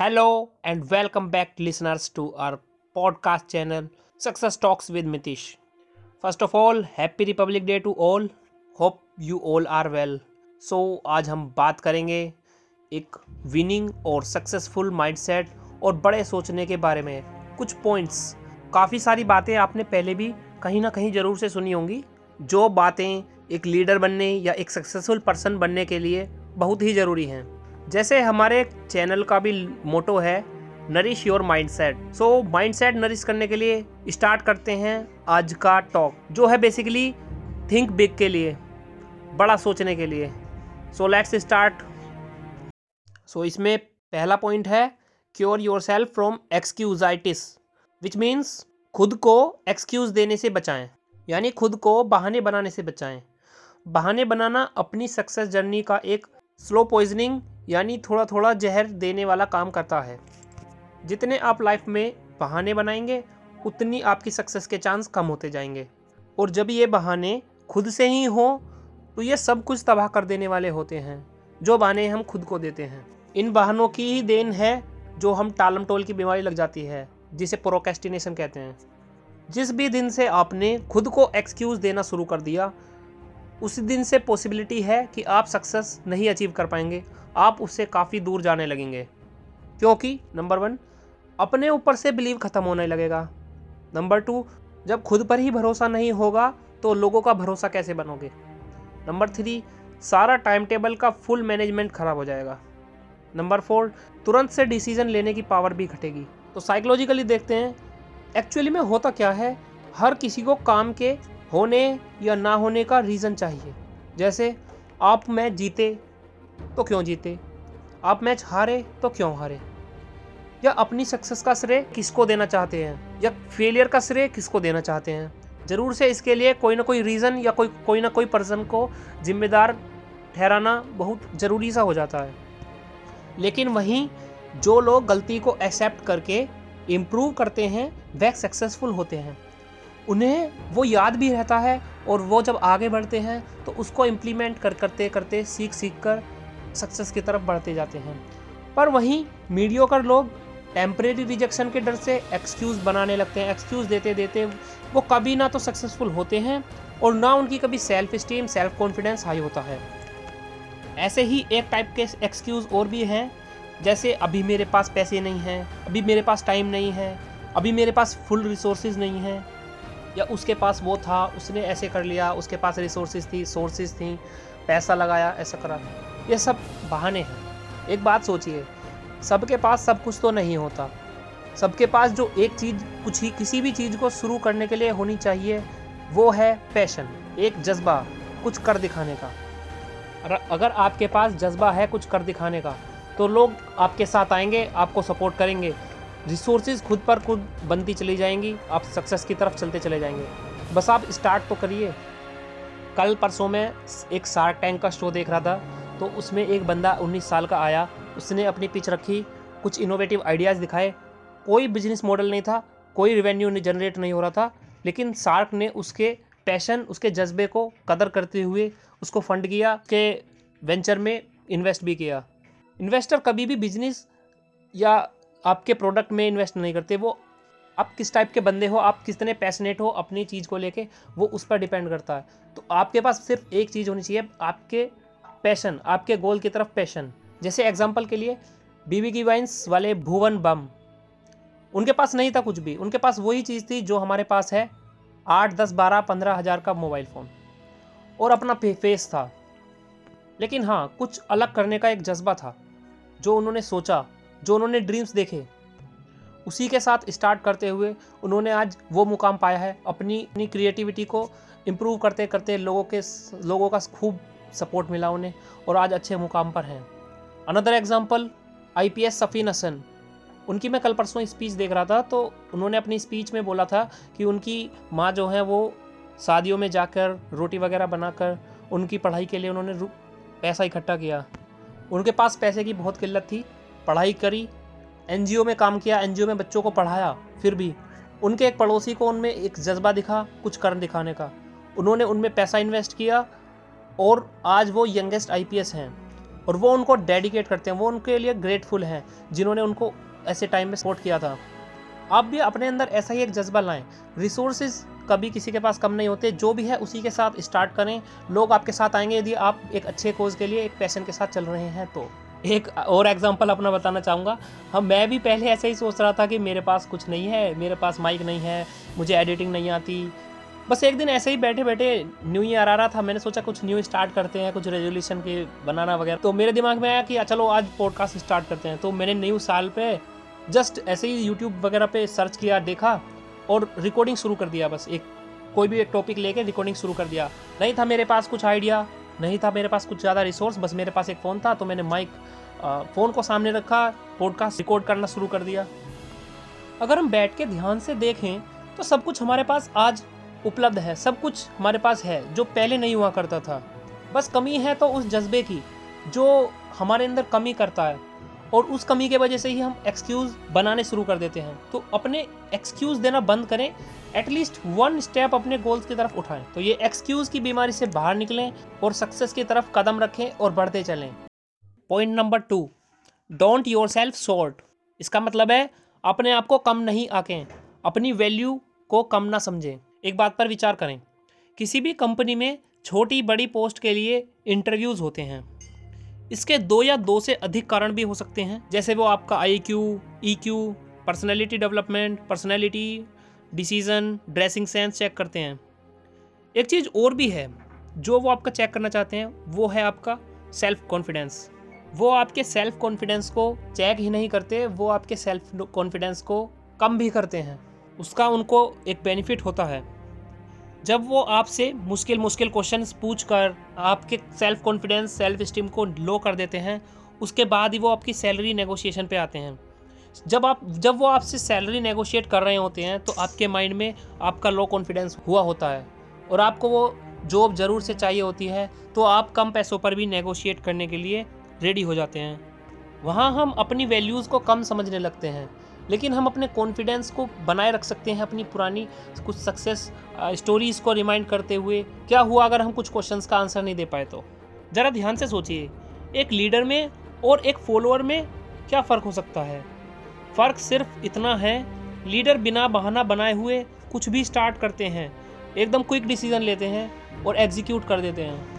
Hello and welcome back listeners to our podcast channel success talks with Mitish first of all happy Republic Day to all hope you all are well so आज हम बात करेंगे एक winning और successful mindset और बड़े सोचने के बारे में। कुछ पॉइंट्स काफ़ी सारी बातें आपने पहले भी कहीं ना कहीं ज़रूर से सुनी होंगी। जो बातें एक लीडर बनने या एक सक्सेसफुल पर्सन बनने के लिए बहुत ही ज़रूरी हैं। जैसे हमारे चैनल का भी मोटो है, nourish your mindset. So mindset nourish करने के लिए स्टार्ट करते हैं आज का टॉक, जो है बेसिकली थिंक बिग के लिए, बड़ा सोचने के लिए। सो लेट्स स्टार्ट सो इसमें पहला पॉइंट है cure yourself from excusitis which means खुद को एक्सक्यूज़ देने से बचाएँ, यानी खुद को बहाने बनाने से बचाएँ। बहाने बनाना अपनी सक्सेस जर्नी का एक स्लो पॉइजनिंग यानी थोड़ा थोड़ा जहर देने वाला काम करता है। जितने आप लाइफ में बहाने बनाएँगे, उतनी आपकी सक्सेस के चांस कम होते जाएँगे। और जब ये बहाने खुद से ही हो तो ये सब कुछ तबाह कर देने वाले होते हैं, जो बहाने हम खुद को देते हैं। इन बहानों की ही देन है, जो हम टालम टोल की बीमारी लग जाती है, जिसे प्रोकेस्टिनेशन कहते हैं। जिस भी दिन से आपने खुद को एक्सक्यूज़ देना शुरू कर दिया, उसी दिन से पॉसिबिलिटी है कि आप सक्सेस नहीं अचीव कर पाएँगे। आप उससे काफ़ी दूर जाने लगेंगे। क्योंकि नंबर वन अपने ऊपर से बिलीव ख़त्म होने लगेगा। नंबर टू जब खुद पर ही भरोसा नहीं होगा तो लोगों का भरोसा कैसे बनोगे? नंबर थ्री सारा टाइम टेबल का फुल मैनेजमेंट ख़राब हो जाएगा। नंबर फोर तुरंत से डिसीज़न लेने की पावर भी घटेगी। तो साइकोलॉजिकली देखते हैं एक्चुअली में होता क्या है? हर किसी को काम के होने या ना होने का रीज़न चाहिए। जैसे, आप मैच जीते तो क्यों जीते? आप मैच हारे तो क्यों हारे? या अपनी सक्सेस का श्रेय किसको देना चाहते हैं? या फेलियर का श्रेय किसको देना चाहते हैं? ज़रूर से इसके लिए कोई ना कोई रीज़न या कोई कोई ना कोई पर्सन को जिम्मेदार ठहराना बहुत ज़रूरी सा हो जाता है। लेकिन वहीं जो लोग गलती को एक्सेप्ट करके इम्प्रूव करते हैं, वह सक्सेसफुल होते हैं। उन्हें वो याद भी रहता है और वो जब आगे बढ़ते हैं तो उसको इम्प्लीमेंट कर, करते करते, सीख सीख कर सक्सेस की तरफ़ बढ़ते जाते हैं। पर वहीं मीडियो कर लोग टेम्परेरी रिजेक्शन के डर से एक्सक्यूज़ बनाने लगते हैं। एक्सक्यूज़ देते देते वो कभी ना तो सक्सेसफुल होते हैं और ना उनकी कभी self esteem self confidence high होता है। ऐसे ही एक टाइप के एक्सक्यूज़ और भी हैं। जैसे अभी मेरे पास पैसे नहीं हैं, अभी मेरे पास टाइम नहीं है, अभी मेरे पास फुल रिसोर्सेज नहीं हैं। या उसके पास वो था, उसने ऐसे कर लिया, उसके पास रिसोर्सेज थी सोर्सेज थी, पैसा लगाया, ऐसा करा। ये सब बहाने हैं। एक बात सोचिए, सबके पास सब कुछ तो नहीं होता। सबके पास जो एक चीज़, कुछ ही, किसी भी चीज़ को शुरू करने के लिए होनी चाहिए, वो है पैशन, एक जज्बा, कुछ कर दिखाने का। अगर आपके पास जज्बा है कुछ कर दिखाने का तो लोग आपके साथ आएँगे, आपको सपोर्ट करेंगे। रिसोर्सेज खुद पर खुद बनती चली जाएँगी, आप सक्सेस की तरफ़ चलते चले जाएँगे। बस आप स्टार्ट तो करिए। कल परसों में एक सार्क टैंक का शो देख रहा था। तो उसमें एक बंदा 19 साल का आया। उसने अपनी पिच रखी, कुछ इनोवेटिव आइडियाज़ दिखाए। कोई बिज़नेस मॉडल नहीं था, कोई रिवेन्यू जनरेट नहीं हो रहा था, लेकिन सार्क ने उसके पैशन उसके जज्बे को कदर करते हुए उसको फंड किया के वेंचर में इन्वेस्ट भी किया। इन्वेस्टर कभी भी बिज़नेस या आपके प्रोडक्ट में इन्वेस्ट नहीं करते। वो आप किस टाइप के बंदे हो, आप कितने पैशनेट हो अपनी चीज़ को लेके, वो उस पर डिपेंड करता है। तो आपके पास सिर्फ़ एक चीज़ होनी चाहिए, आपके पैशन, आपके गोल की तरफ़ पैशन। जैसे एग्ज़ाम्पल के लिए बीबी की वाइन्स वाले भुवन बम। उनके पास नहीं था कुछ भी। उनके पास वही चीज़ थी जो हमारे पास है, आठ, दस, बारह, पंद्रह हज़ार का मोबाइल फ़ोन और अपना फेस था। लेकिन हाँ कुछ अलग करने का एक जज्बा था, जो उन्होंने सोचा, जो उन्होंने ड्रीम्स देखे। उसी के साथ स्टार्ट करते हुए उन्होंने आज वो मुकाम पाया है, अपनी अपनी क्रिएटिविटी को इम्प्रूव करते करते लोगों के लोगों का खूब सपोर्ट मिला उन्हें और आज अच्छे मुकाम पर हैं। Another example I P Safin Hasan उनकी मैं कल परसों स्पीच देख रहा था तो उन्होंने अपनी स्पीच में बोला था कि उनकी माँ जो है वो शादियों में जाकर रोटी वगैरह बनाकर उनकी पढ़ाई के लिए उन्होंने पैसा इकट्ठा किया। उनके पास पैसे की बहुत किल्लत थी, पढ़ाई करी, एनजीओ में काम किया, एनजीओ में बच्चों को पढ़ाया, फिर भी। उनके एक पड़ोसी को उनमें एक जज्बा दिखा, कुछ कर दिखाने का। उन्होंने उनमें पैसा इन्वेस्ट किया और आज वो यंगेस्ट आईपीएस हैं और वो उनको डेडिकेट करते हैं, वो उनके लिए ग्रेटफुल हैं, जिन्होंने उनको ऐसे टाइम में सपोर्ट किया था। आप भी अपने अंदर ऐसा ही एक जज्बा लाएँ। रिसोर्सेज कभी किसी के पास कम नहीं होते, जो भी है उसी के साथ स्टार्ट करें। लोग आपके साथ आएँगे, यदि आप एक अच्छे कोज के लिए, एक पैशन के साथ चल रहे हैं तो। एक और एग्जांपल अपना बताना चाहूँगा। हम मैं भी पहले ऐसे ही सोच रहा था कि मेरे पास कुछ नहीं है, मेरे पास माइक नहीं है, मुझे एडिटिंग नहीं आती। बस एक दिन ऐसे ही बैठे बैठे न्यू ईयर आ रहा था, मैंने सोचा कुछ न्यू स्टार्ट करते हैं, कुछ रेजोल्यूशन के बनाना वगैरह। तो मेरे दिमाग में आया कि चलो आज पॉडकास्ट स्टार्ट करते हैं। तो मैंने न्यू साल पे जस्ट ऐसे ही यूट्यूब वगैरह पे सर्च किया, देखा और रिकॉर्डिंग शुरू कर दिया बस। एक, कोई भी एक टॉपिक लेके रिकॉर्डिंग शुरू कर दिया। नहीं था मेरे पास कुछ आइडिया नहीं था मेरे पास कुछ ज़्यादा रिसोर्स बस मेरे पास एक फ़ोन था तो मैंने माइक फ़ोन को सामने रखा पॉडकास्ट रिकॉर्ड करना शुरू कर दिया। अगर हम बैठ के ध्यान से देखें तो सब कुछ हमारे पास आज उपलब्ध है, सब कुछ हमारे पास है, जो पहले नहीं हुआ करता था। बस कमी है तो उस जज्बे की, जो हमारे अंदर कमी करता है। और उस कमी के वजह से ही हम एक्सक्यूज़ बनाने शुरू कर देते हैं। तो अपने एक्सक्यूज़ देना बंद करें एटलीस्ट वन स्टेप अपने गोल्स की तरफ़ उठाएँ। तो ये एक्सक्यूज़ की बीमारी से बाहर निकलें और सक्सेस की तरफ़ कदम रखें और बढ़ते चलें। Point number two don't yourself short इसका मतलब है, अपने आप को कम नहीं आकें, अपनी वैल्यू को कम ना समझें। एक बात पर विचार करें। किसी भी कंपनी में छोटी बड़ी पोस्ट के लिए इंटरव्यूज़ होते हैं। इसके दो या दो से अधिक कारण भी हो सकते हैं। जैसे वो आपका I Q E Q personality development personality decision dressing sense check करते हैं। एक चीज़ और भी है, जो वो आपका चेक करना चाहते हैं, वो है आपका सेल्फ कॉन्फिडेंस वो आपके सेल्फ कॉन्फिडेंस को चेक ही नहीं करते, वो आपके सेल्फ कॉन्फिडेंस को कम भी करते हैं। उसका उनको एक बेनिफिट होता है। जब वो आपसे मुश्किल मुश्किल क्वेश्चन पूछ कर आपके सेल्फ कॉन्फिडेंस सेल्फ स्टीम को लो कर देते हैं, उसके बाद ही वो आपकी सैलरी नेगोशिएशन पे आते हैं। जब आप, जब वो आपसे सैलरी नेगोशिएट कर रहे होते हैं तो आपके माइंड में आपका लो कॉन्फिडेंस हुआ होता है। और आपको वो जॉब ज़रूर से चाहिए होती है तो आप कम पैसों पर भी नेगोशिएट करने के लिए रेडी हो जाते हैं। वहाँ हम अपनी वैल्यूज़ को कम समझने लगते हैं। लेकिन हम अपने कॉन्फिडेंस को बनाए रख सकते हैं अपनी पुरानी कुछ सक्सेस स्टोरीज़ को रिमाइंड करते हुए। क्या हुआ अगर हम कुछ क्वेश्चंस का आंसर नहीं दे पाए तो? ज़रा ध्यान से सोचिए, एक लीडर में और एक फॉलोअर में क्या फ़र्क हो सकता है? फ़र्क सिर्फ़ इतना है लीडर बिना बहाना बनाए हुए कुछ भी स्टार्ट करते हैं, एकदम क्विक डिसीज़न लेते हैं और एग्जीक्यूट कर देते हैं।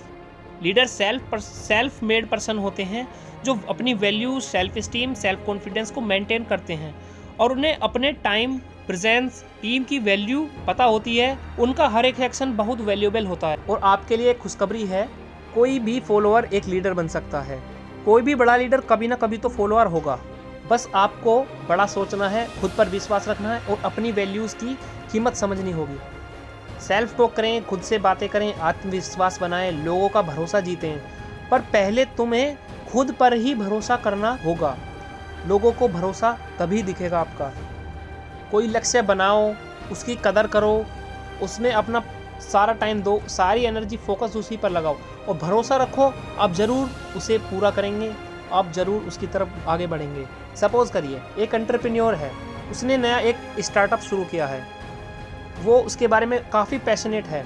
Leader self self made person होते हैं जो अपनी value self esteem self confidence को मेंटेन करते हैं और उन्हें अपने टाइम प्रेजेंस टीम की वैल्यू पता होती है, उनका हर एक एक्शन बहुत वैल्यूबल होता है। और आपके लिए खुशखबरी है, कोई भी फॉलोअर एक लीडर बन सकता है। कोई भी बड़ा लीडर कभी ना कभी तो फॉलोअर होगा। बस आपको बड़ा सोचना है, खुद पर विश्वास रखना है और अपनी वैल्यूज़ की कीमत समझनी होगी। सेल्फ टॉक करें, खुद से बातें करें, आत्मविश्वास बनाएँ, लोगों का भरोसा जीतें। पर पहले तुम्हें खुद पर ही भरोसा करना होगा। लोगों को भरोसा तभी दिखेगा आपका। कोई लक्ष्य बनाओ, उसकी कदर करो, उसमें अपना सारा टाइम दो, सारी एनर्जी फोकस उसी पर लगाओ। और भरोसा रखो, आप ज़रूर उसे पूरा करेंगे, आप ज़रूर उसकी तरफ़ आगे बढ़ेंगे। सपोज़ करिए, एक एंटरप्रेन्योर है, उसने नया एक स्टार्टअप शुरू किया है। वो उसके बारे में काफ़ी पैशनेट है।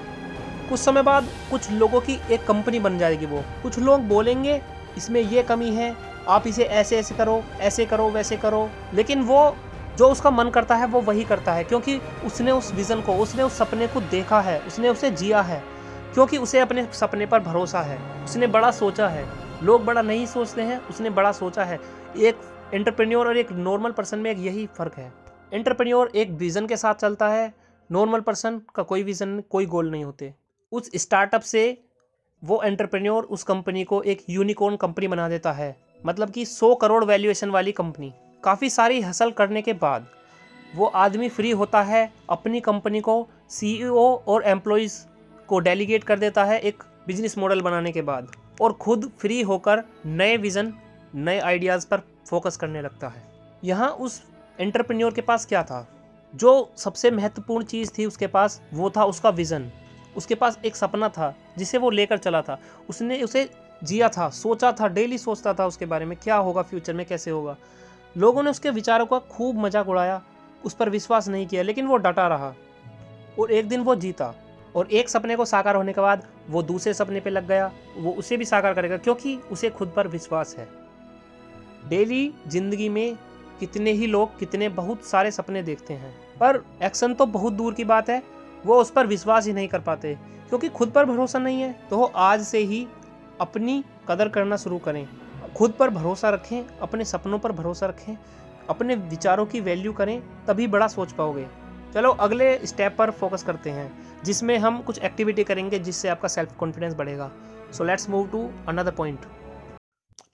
कुछ समय बाद कुछ लोगों की एक कंपनी बन जाएगी वो। कुछ लोग बोलेंगे इसमें ये कमी है, आप इसे ऐसे ऐसे करो ऐसे करो, वैसे करो। लेकिन वो, जो उसका मन करता है, वो वही करता है, क्योंकि उसने उस विज़न को, उसने उस सपने को देखा है, उसने उसे जिया है, क्योंकि उसे अपने सपने पर भरोसा है। उसने बड़ा सोचा है। लोग बड़ा नहीं सोचते हैं, उसने बड़ा सोचा है। एक एंटरप्रेन्योर और एक नॉर्मल पर्सन में एक यही फ़र्क है। एंटरप्रेन्योर एक विज़न के साथ चलता है नॉर्मल पर्सन का कोई विज़न कोई गोल नहीं होते। उस स्टार्टअप से वो एंटरप्रेन्योर उस कंपनी को एक यूनिकॉर्न कंपनी बना देता है। मतलब कि 100 करोड़ वैल्यूएशन वाली कंपनी काफ़ी सारी हसल करने के बाद वो आदमी फ्री होता है, अपनी कंपनी को सीईओ और एम्प्लॉयज़ को डेलीगेट कर देता है एक बिज़नेस मॉडल बनाने के बाद और खुद फ्री होकर नए विज़न नए आइडियाज़ पर फोकस करने लगता है। यहाँ उस एंटरप्रेन्योर के पास क्या था? जो सबसे महत्वपूर्ण चीज़ थी उसके पास वो था उसका विज़न उसके पास एक सपना था, जिसे वो लेकर चला था। उसने उसे जिया था, सोचा था, डेली सोचता था उसके बारे में, क्या होगा फ्यूचर में, कैसे होगा। लोगों ने उसके विचारों का खूब मज़ाक उड़ाया, उस पर विश्वास नहीं किया, लेकिन वो डटा रहा। और एक दिन वो जीता, और एक सपने को साकार होने के बाद वो दूसरे सपने पे लग गया, वो उसे भी साकार करेगा, क्योंकि उसे खुद पर विश्वास है। डेली ज़िंदगी में कितने ही लोग कितने बहुत सारे सपने देखते हैं, पर एक्शन तो बहुत दूर की बात है वो उस पर विश्वास ही नहीं कर पाते, क्योंकि खुद पर भरोसा नहीं है तो आज से ही अपनी कदर करना शुरू करें। खुद पर भरोसा रखें, अपने सपनों पर भरोसा रखें, अपने विचारों की वैल्यू करें, तभी बड़ा सोच पाओगे। चलो, अगले स्टेप पर फोकस करते हैं, जिसमें हम कुछ एक्टिविटी करेंगे जिससे आपका सेल्फ कॉन्फिडेंस बढ़ेगा। So let's move to another point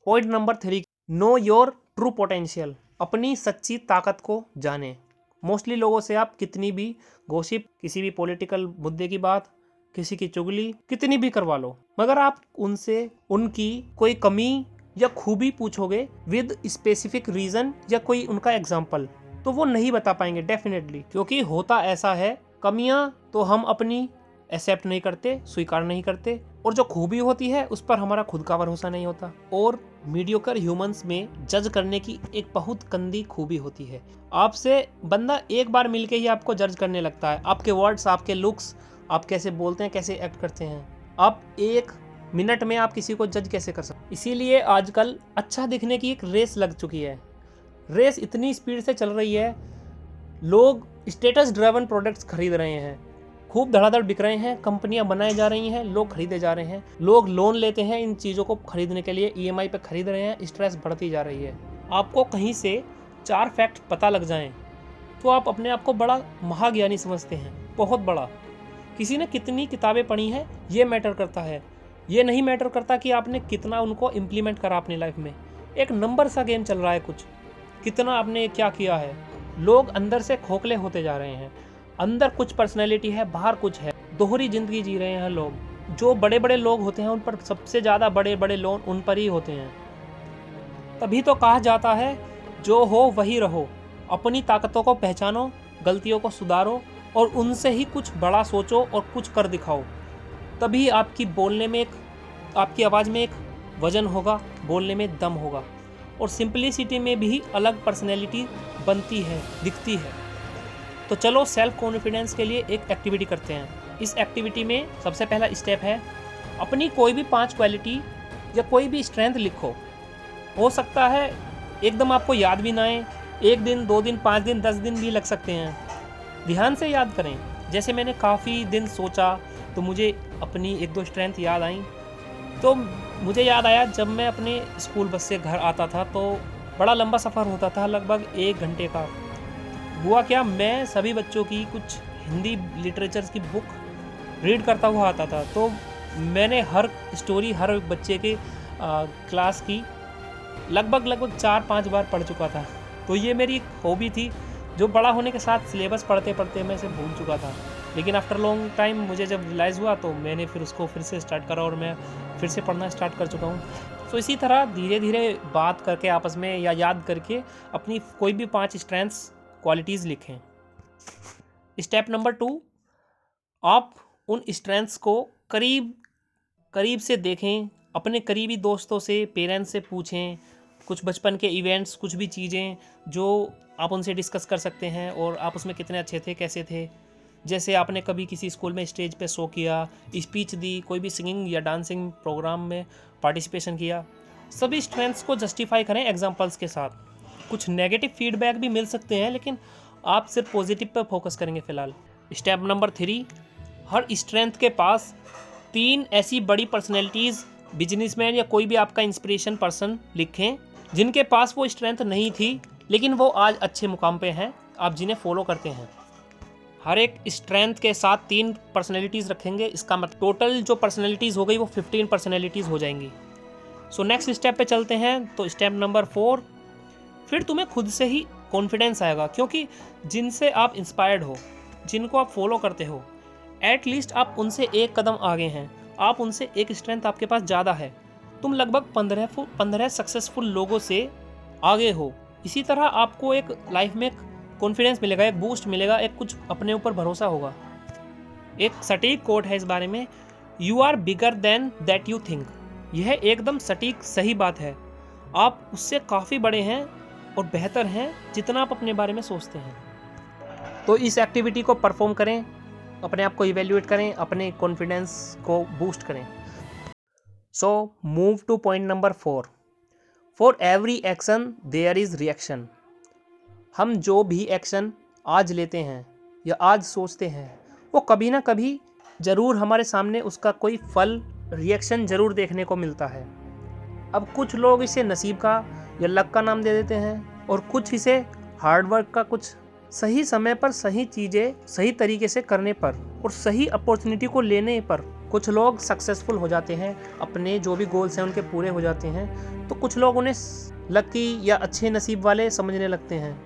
point number three know your true potential अपनी सच्ची ताकत को जाने। मोस्टली लोगों से आप कितनी भी गोशिप किसी भी पॉलिटिकल मुद्दे की बात, किसी की चुगली, कितनी भी करवा लो, मगर आप उनसे, उनकी कोई कमी या खूबी पूछोगे विद स्पेसिफिक रीजन या कोई उनका एग्ज़ाम्पल तो वो नहीं बता पाएँगे डेफिनेटली क्योंकि होता ऐसा है, कमियाँ तो हम अपनी एक्सेप्ट नहीं करते, स्वीकार नहीं करते, और जो खूबी होती है, उस पर हमारा खुद का भरोसा नहीं होता। और मीडियोकर ह्यूमंस में जज करने की एक बहुत गंदी खूबी होती है। आपसे बंदा एक बार मिलके ही आपको जज करने लगता है। आपके वर्ड्स आपके लुक्स आप कैसे बोलते हैं, कैसे एक्ट करते हैं। आप एक मिनट में आप किसी को जज कैसे कर सकते इसीलिए आजकल अच्छा दिखने की एक रेस लग चुकी है। रेस इतनी स्पीड से चल रही है। लोग स्टेटस ड्राइवन प्रोडक्ट्स खरीद रहे हैं। खूब धड़ाधड़ बिक रहे हैं, कंपनियाँ बनाई जा रही हैं, लोग खरीदे जा रहे हैं। लोग लोन लेते हैं इन चीज़ों को खरीदने के लिए EMI पे खरीद रहे हैं स्ट्रेस बढ़ती जा रही है। आपको कहीं से चार फैक्ट पता लग जाएँ तो आप अपने आप को बड़ा महाज्ञानी समझते हैं, बहुत बड़ा। किसी ने कितनी किताबें पढ़ी हैं, ये मैटर करता है। ये नहीं मैटर करता कि आपने कितना उनको इम्प्लीमेंट करा अपनी लाइफ में। एक नंबर सा गेम चल रहा है कुछ, कितना आपने क्या किया है। लोग अंदर से खोखले होते जा रहे हैं। अंदर कुछ पर्सनैलिटी है, बाहर कुछ है। दोहरी ज़िंदगी जी रहे हैं लोग। जो बड़े बड़े लोग होते हैं, उन पर सबसे ज़्यादा बड़े बड़े लोन उन पर ही होते हैं। तभी तो कहा जाता है, जो हो वही रहो। अपनी ताकतों को पहचानो, गलतियों को सुधारो और उनसे ही कुछ बड़ा सोचो और कुछ कर दिखाओ। तभी आपकी बोलने में एक, आपकी आवाज़ में एक वज़न होगा, बोलने में दम होगा। और सिंपलिसिटी में भी अलग पर्सनैलिटी बनती है, दिखती है। तो चलो सेल्फ कॉन्फिडेंस के लिए एक एक्टिविटी करते हैं। इस एक्टिविटी में सबसे पहला स्टेप है, अपनी कोई भी पाँच क्वालिटी या कोई भी स्ट्रेंथ लिखो। हो सकता है एकदम आपको याद भी ना आए, एक दिन, दो दिन, पाँच दिन, दस दिन भी लग सकते हैं। ध्यान से याद करें, जैसे मैंने काफ़ी दिन सोचा तो मुझे अपनी एक दो स्ट्रेंथ याद आई। तो मुझे याद आया जब मैं अपने स्कूल बस से घर आता था तो बड़ा लंबा सफ़र होता था, लगभग एक घंटे का। हुआ क्या? मैं सभी बच्चों की कुछ हिंदी लिटरेचर की बुक रीड करता हुआ आता था। तो मैंने हर स्टोरी हर बच्चे के आ, क्लास की लगभग लगभग चार पाँच बार पढ़ चुका था। तो ये मेरी एक हॉबी थी जो बड़ा होने के साथ सिलेबस पढ़ते पढ़ते मैं इसे भूल चुका था। लेकिन आफ्टर लॉन्ग टाइम मुझे जब रियलाइज़ हुआ तो मैंने फिर उसको फिर से स्टार्ट करा और मैं फिर से पढ़ना स्टार्ट कर चुका हूँ। तो इसी तरह धीरे धीरे बात करके आपस में या याद करके अपनी कोई भी पाँच स्ट्रेंथ्स क्वालिटीज़ लिखें। स्टेप नंबर टू आप उन स्ट्रेंथ्स को करीब करीब से देखें, अपने करीबी दोस्तों से पेरेंट्स से पूछें, कुछ बचपन के इवेंट्स कुछ भी चीज़ें जो आप उनसे डिस्कस कर सकते हैं और आप उसमें कितने अच्छे थे, कैसे थे। जैसे आपने कभी किसी स्कूल में स्टेज पे शो किया स्पीच दी, कोई भी सिंगिंग या डांसिंग प्रोग्राम में पार्टिसिपेशन किया। सभी स्ट्रेंथ्स को जस्टिफाई करें एग्जांपल्स के साथ। कुछ नेगेटिव फीडबैक भी मिल सकते हैं, लेकिन आप सिर्फ़ पॉजिटिव पर फोकस करेंगे फ़िलहाल। स्टेप नंबर थ्री हर स्ट्रेंथ के पास तीन ऐसी बड़ी पर्सनैलिटीज़ बिजनेसमैन या कोई भी आपका इंस्पिरेशन पर्सन लिखें, जिनके पास वो स्ट्रेंथ नहीं थी, लेकिन वो आज अच्छे मुकाम पे हैं, आप जिन्हें फॉलो करते हैं। हर एक स्ट्रेंथ के साथ तीन पर्सनैलिटीज़ रखेंगे, इसका मतलब टोटल जो पर्सनैलिटीज़ हो गई, वो फिफ्टीन पर्सनैलिटीज़ हो जाएँगी। सो नेक्स्ट स्टेप पे चलते हैं तो स्टेप नंबर फोर फिर तुम्हें खुद से ही कॉन्फिडेंस आएगा, क्योंकि जिनसे आप इंस्पायर्ड हो, जिनको आप फॉलो करते हो एट लीस्ट आप उनसे एक कदम आगे हैं। आप उनसे एक स्ट्रेंथ आपके पास ज़्यादा है। तुम लगभग पंद्रह पंद्रह सक्सेसफुल लोगों से आगे हो। इसी तरह आपको एक लाइफ में कॉन्फिडेंस मिलेगा, एक बूस्ट मिलेगा, एक कुछ अपने ऊपर भरोसा होगा। एक सटीक कोट है इस बारे में you are bigger than that you think यह एकदम सटीक, सही बात है। आप उससे काफ़ी बड़े हैं और बेहतर हैं जितना आप अपने बारे में सोचते हैं। तो इस एक्टिविटी को परफॉर्म करें, अपने आप को इवेल्यूएट करें, अपने कॉन्फिडेंस को बूस्ट करें। So move to point number four for every action there is reaction हम जो भी एक्शन आज लेते हैं या आज सोचते हैं, वो कभी ना कभी ज़रूर हमारे सामने उसका कोई फल रिएक्शन ज़रूर देखने को मिलता है। अब कुछ लोग इसे नसीब का या लक का नाम दे देते हैं और कुछ इसे हार्डवर्क का कुछ सही समय पर सही चीज़ें सही तरीके से करने पर और सही अपॉर्चुनिटी को लेने पर कुछ लोग सक्सेसफुल हो जाते हैं, अपने जो भी गोल्स हैं उनके पूरे हो जाते हैं तो कुछ लोग उन्हें लकी या अच्छे नसीब वाले समझने लगते हैं।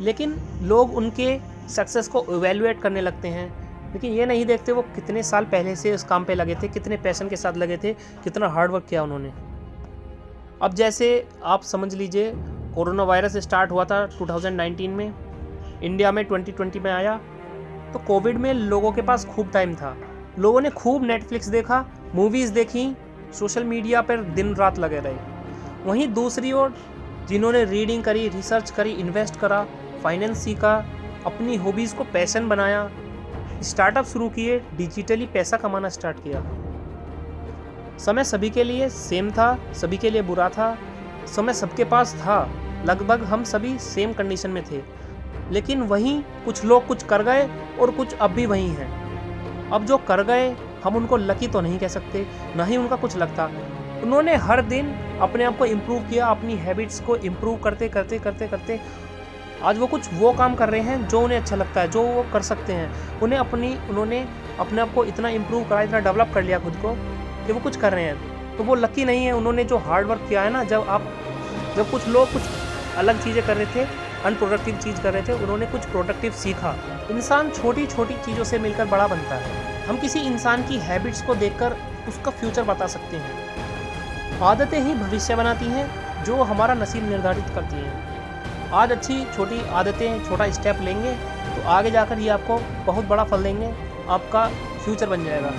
लेकिन लोग उनके सक्सेस को इवेलुएट करने लगते हैं। लेकिन ये नहीं देखते वो कितने साल पहले से उस काम पे लगे थे, कितने पैशन के साथ लगे थे, कितना हार्डवर्क किया उन्होंने। अब जैसे आप समझ लीजिए, कोरोना वायरस स्टार्ट हुआ था 2019 में, इंडिया में 2020 में आया तो कोविड में लोगों के पास खूब टाइम था। लोगों ने खूब नेटफ्लिक्स देखा मूवीज़ देखी सोशल मीडिया पर दिन रात लगे रहे। वहीं दूसरी ओर, जिन्होंने रीडिंग करी रिसर्च करी इन्वेस्ट करा फाइनेंस सीखा, अपनी हॉबीज़ को पैशन बनाया स्टार्टअप शुरू किए डिजिटली पैसा कमाना स्टार्ट किया। समय सभी के लिए सेम था, सभी के लिए बुरा था, समय सबके पास था। लगभग हम सभी सेम कंडीशन में थे। लेकिन वहीं कुछ लोग कुछ कर गए और कुछ अब भी वहीं हैं। अब जो कर गए, हम उनको लकी तो नहीं कह सकते, ना ही उनका कुछ लगता। उन्होंने हर दिन अपने आप को इम्प्रूव किया, अपनी हैबिट्स को इम्प्रूव करते करते करते करते। आज वो कुछ वो काम कर रहे हैं जो उन्हें अच्छा लगता है, जो वो कर सकते हैं। उन्हें अपनी, उन्होंने अपने आप को इतना इम्प्रूव करा, इतना डेवलप कर लिया खुद को। कि वो कुछ कर रहे हैं। तो वो लकी नहीं है। उन्होंने जो हार्ड वर्क किया है ना, जब आप, जब कुछ लोग कुछ अलग चीज़ें कर रहे थे अनप्रोडक्टिव चीज़ कर रहे थे, उन्होंने कुछ प्रोडक्टिव सीखा। इंसान छोटी छोटी चीज़ों से मिलकर बड़ा बनता है। हम किसी इंसान की हैबिट्स को देखकर उसका फ्यूचर बता सकते हैं। आदतें ही भविष्य बनाती हैं, जो हमारा नसीब निर्धारित करती हैं। आज अच्छी, छोटी आदतें, छोटा स्टेप लेंगे तो आगे जाकर ये आपको बहुत बड़ा फल देंगे, आपका फ्यूचर बन जाएगा।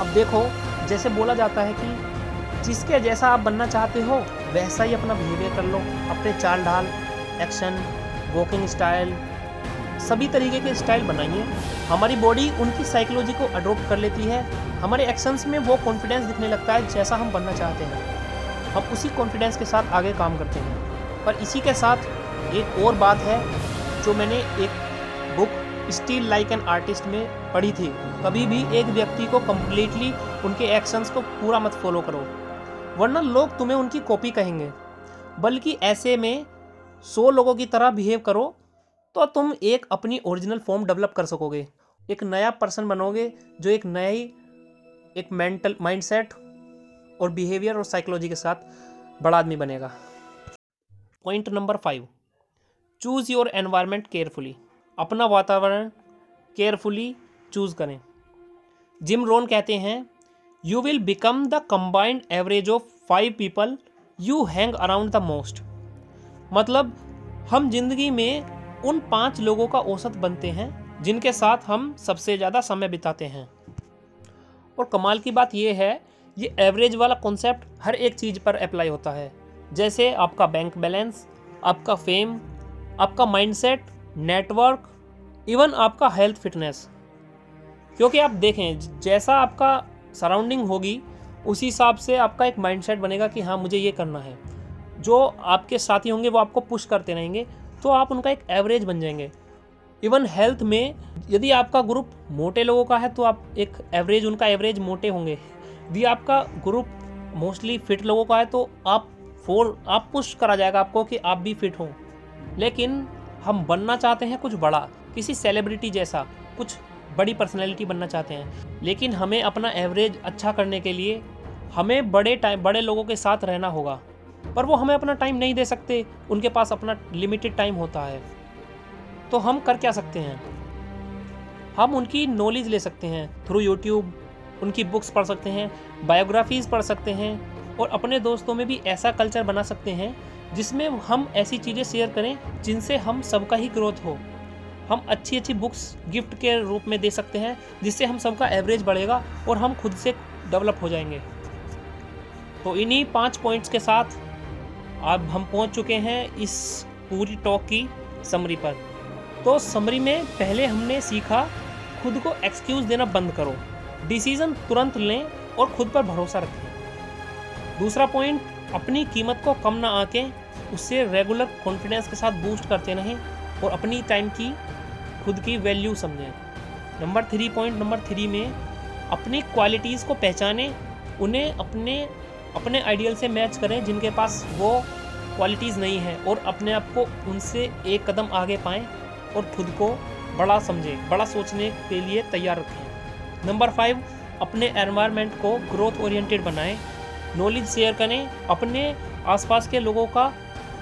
अब देखो, जैसे बोला जाता है कि जिसके जैसा आप बनना चाहते हो, वैसा ही अपना बिहेवियर कर लो। अपने चाल ढाल एक्शन वॉकिंग स्टाइल सभी तरीके के स्टाइल बनाइए। हमारी बॉडी उनकी साइकोलॉजी को अडोप्ट कर लेती है। हमारे एक्शंस में वो कॉन्फिडेंस दिखने लगता है जैसा हम बनना चाहते हैं। हम उसी कॉन्फिडेंस के साथ आगे काम करते हैं। पर इसी के साथ एक और बात है, जो मैंने एक स्टील लाइक एन आर्टिस्ट में पढ़ी थी। कभी भी एक व्यक्ति को कम्प्लीटली उनके एक्शंस को पूरा मत फॉलो करो, वरना लोग तुम्हें उनकी कॉपी कहेंगे। बल्कि ऐसे में सौ लोगों की तरह बिहेव करो तो तुम एक अपनी ओरिजिनल फॉर्म डेवलप कर सकोगे। एक नया पर्सन बनोगे जो एक नई, एक मेंटल माइंडसेट और बिहेवियर और साइकोलॉजी के साथ बड़ा आदमी बनेगा। Point number five choose your environment carefully अपना वातावरण केयरफुली चूज़ करें। जिम रोन कहते हैं you will become the combined average of five people you hang around the most मतलब हम ज़िंदगी में उन पाँच लोगों का औसत बनते हैं, जिनके साथ हम सबसे ज़्यादा समय बिताते हैं। और कमाल की बात यह है, ये एवरेज वाला कॉन्सेप्ट हर एक चीज़ पर अप्लाई होता है। जैसे आपका बैंक बैलेंस आपका फेम आपका माइंडसेट नेटवर्क, इवन आपका हेल्थ फिटनेस क्योंकि आप देखें, जैसा आपका सराउंडिंग होगी, उसी हिसाब से आपका एक माइंडसेट बनेगा कि हाँ मुझे ये करना है। जो आपके साथी होंगे, वो आपको पुश करते रहेंगे तो आप उनका एक एवरेज बन जाएँगे। इवन हेल्थ में, यदि आपका ग्रुप मोटे लोगों का है तो आप एक एवरेज उनका एवरेज मोटे होंगे। यदि आपका ग्रुप मोस्टली फिट लोगों का है तो आप फोर आप पुश करा जाएगा आपको कि आप भी फिट हों। लेकिन हम बनना चाहते हैं कुछ बड़ा, किसी सेलिब्रिटी जैसा, कुछ बड़ी पर्सनैलिटी बनना चाहते हैं। लेकिन हमें अपना एवरेज अच्छा करने के लिए हमें बड़े टाइम बड़े लोगों के साथ रहना होगा। पर वो हमें अपना टाइम नहीं दे सकते, उनके पास अपना लिमिटेड टाइम होता है। तो हम कर क्या सकते हैं? हम उनकी नॉलेज ले सकते हैं थ्रू यूट्यूब उनकी बुक्स पढ़ सकते हैं बायोग्राफीज़ पढ़ सकते हैं, और अपने दोस्तों में भी ऐसा कल्चर बना सकते हैं जिसमें हम ऐसी चीज़ें शेयर करें जिनसे हम सबका ही ग्रोथ हो। हम अच्छी अच्छी बुक्स गिफ्ट के रूप में दे सकते हैं, जिससे हम सबका एवरेज बढ़ेगा और हम खुद से डेवलप हो जाएँगे। तो इन्हीं पाँच पॉइंट्स के साथ अब हम पहुँच चुके हैं इस पूरी टॉक की समरी पर। तो समरी में पहले हमने सीखा, खुद को एक्सक्यूज देना बंद करो। डिसीज़न तुरंत लें और खुद पर भरोसा रखें। दूसरा पॉइंट अपनी कीमत को कम ना आके। उससे रेगुलर कॉन्फिडेंस के साथ बूस्ट करते रहें और अपनी टाइम की खुद की वैल्यू समझें। Number three point number three में अपनी क्वालिटीज़ को पहचानें, उन्हें अपने अपने आइडियल से मैच करें जिनके पास वो क्वालिटीज़ नहीं है और अपने आप को उनसे एक कदम आगे पाएँ और खुद को बड़ा समझें, बड़ा सोचने के लिए तैयार रखें। नंबर फाइव अपने एनवायरनमेंट को ग्रोथ ओरिएंटेड बनाएँ। नॉलेज शेयर करें। अपने आसपास के लोगों का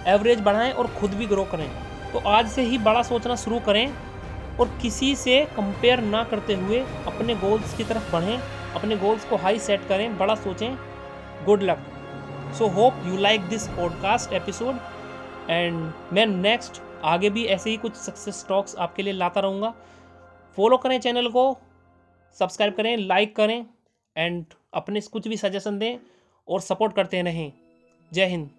एवरेज बढ़ाएँ और खुद भी ग्रो करें। तो आज से ही बड़ा सोचना शुरू करें और किसी से कंपेयर ना करते हुए अपने गोल्स की तरफ़ बढ़ें, अपने गोल्स को हाई सेट करें, बड़ा सोचें। Good luck so hope you like this podcast episode and मैं नेक्स्ट आगे भी ऐसे ही कुछ सक्सेस टॉक्स आपके लिए लाता रहूँगा। फॉलो करें चैनल को सब्सक्राइब करें लाइक करें एंड अपने कुछ भी सजेशन दें और सपोर्ट करते रहें। जय हिंद।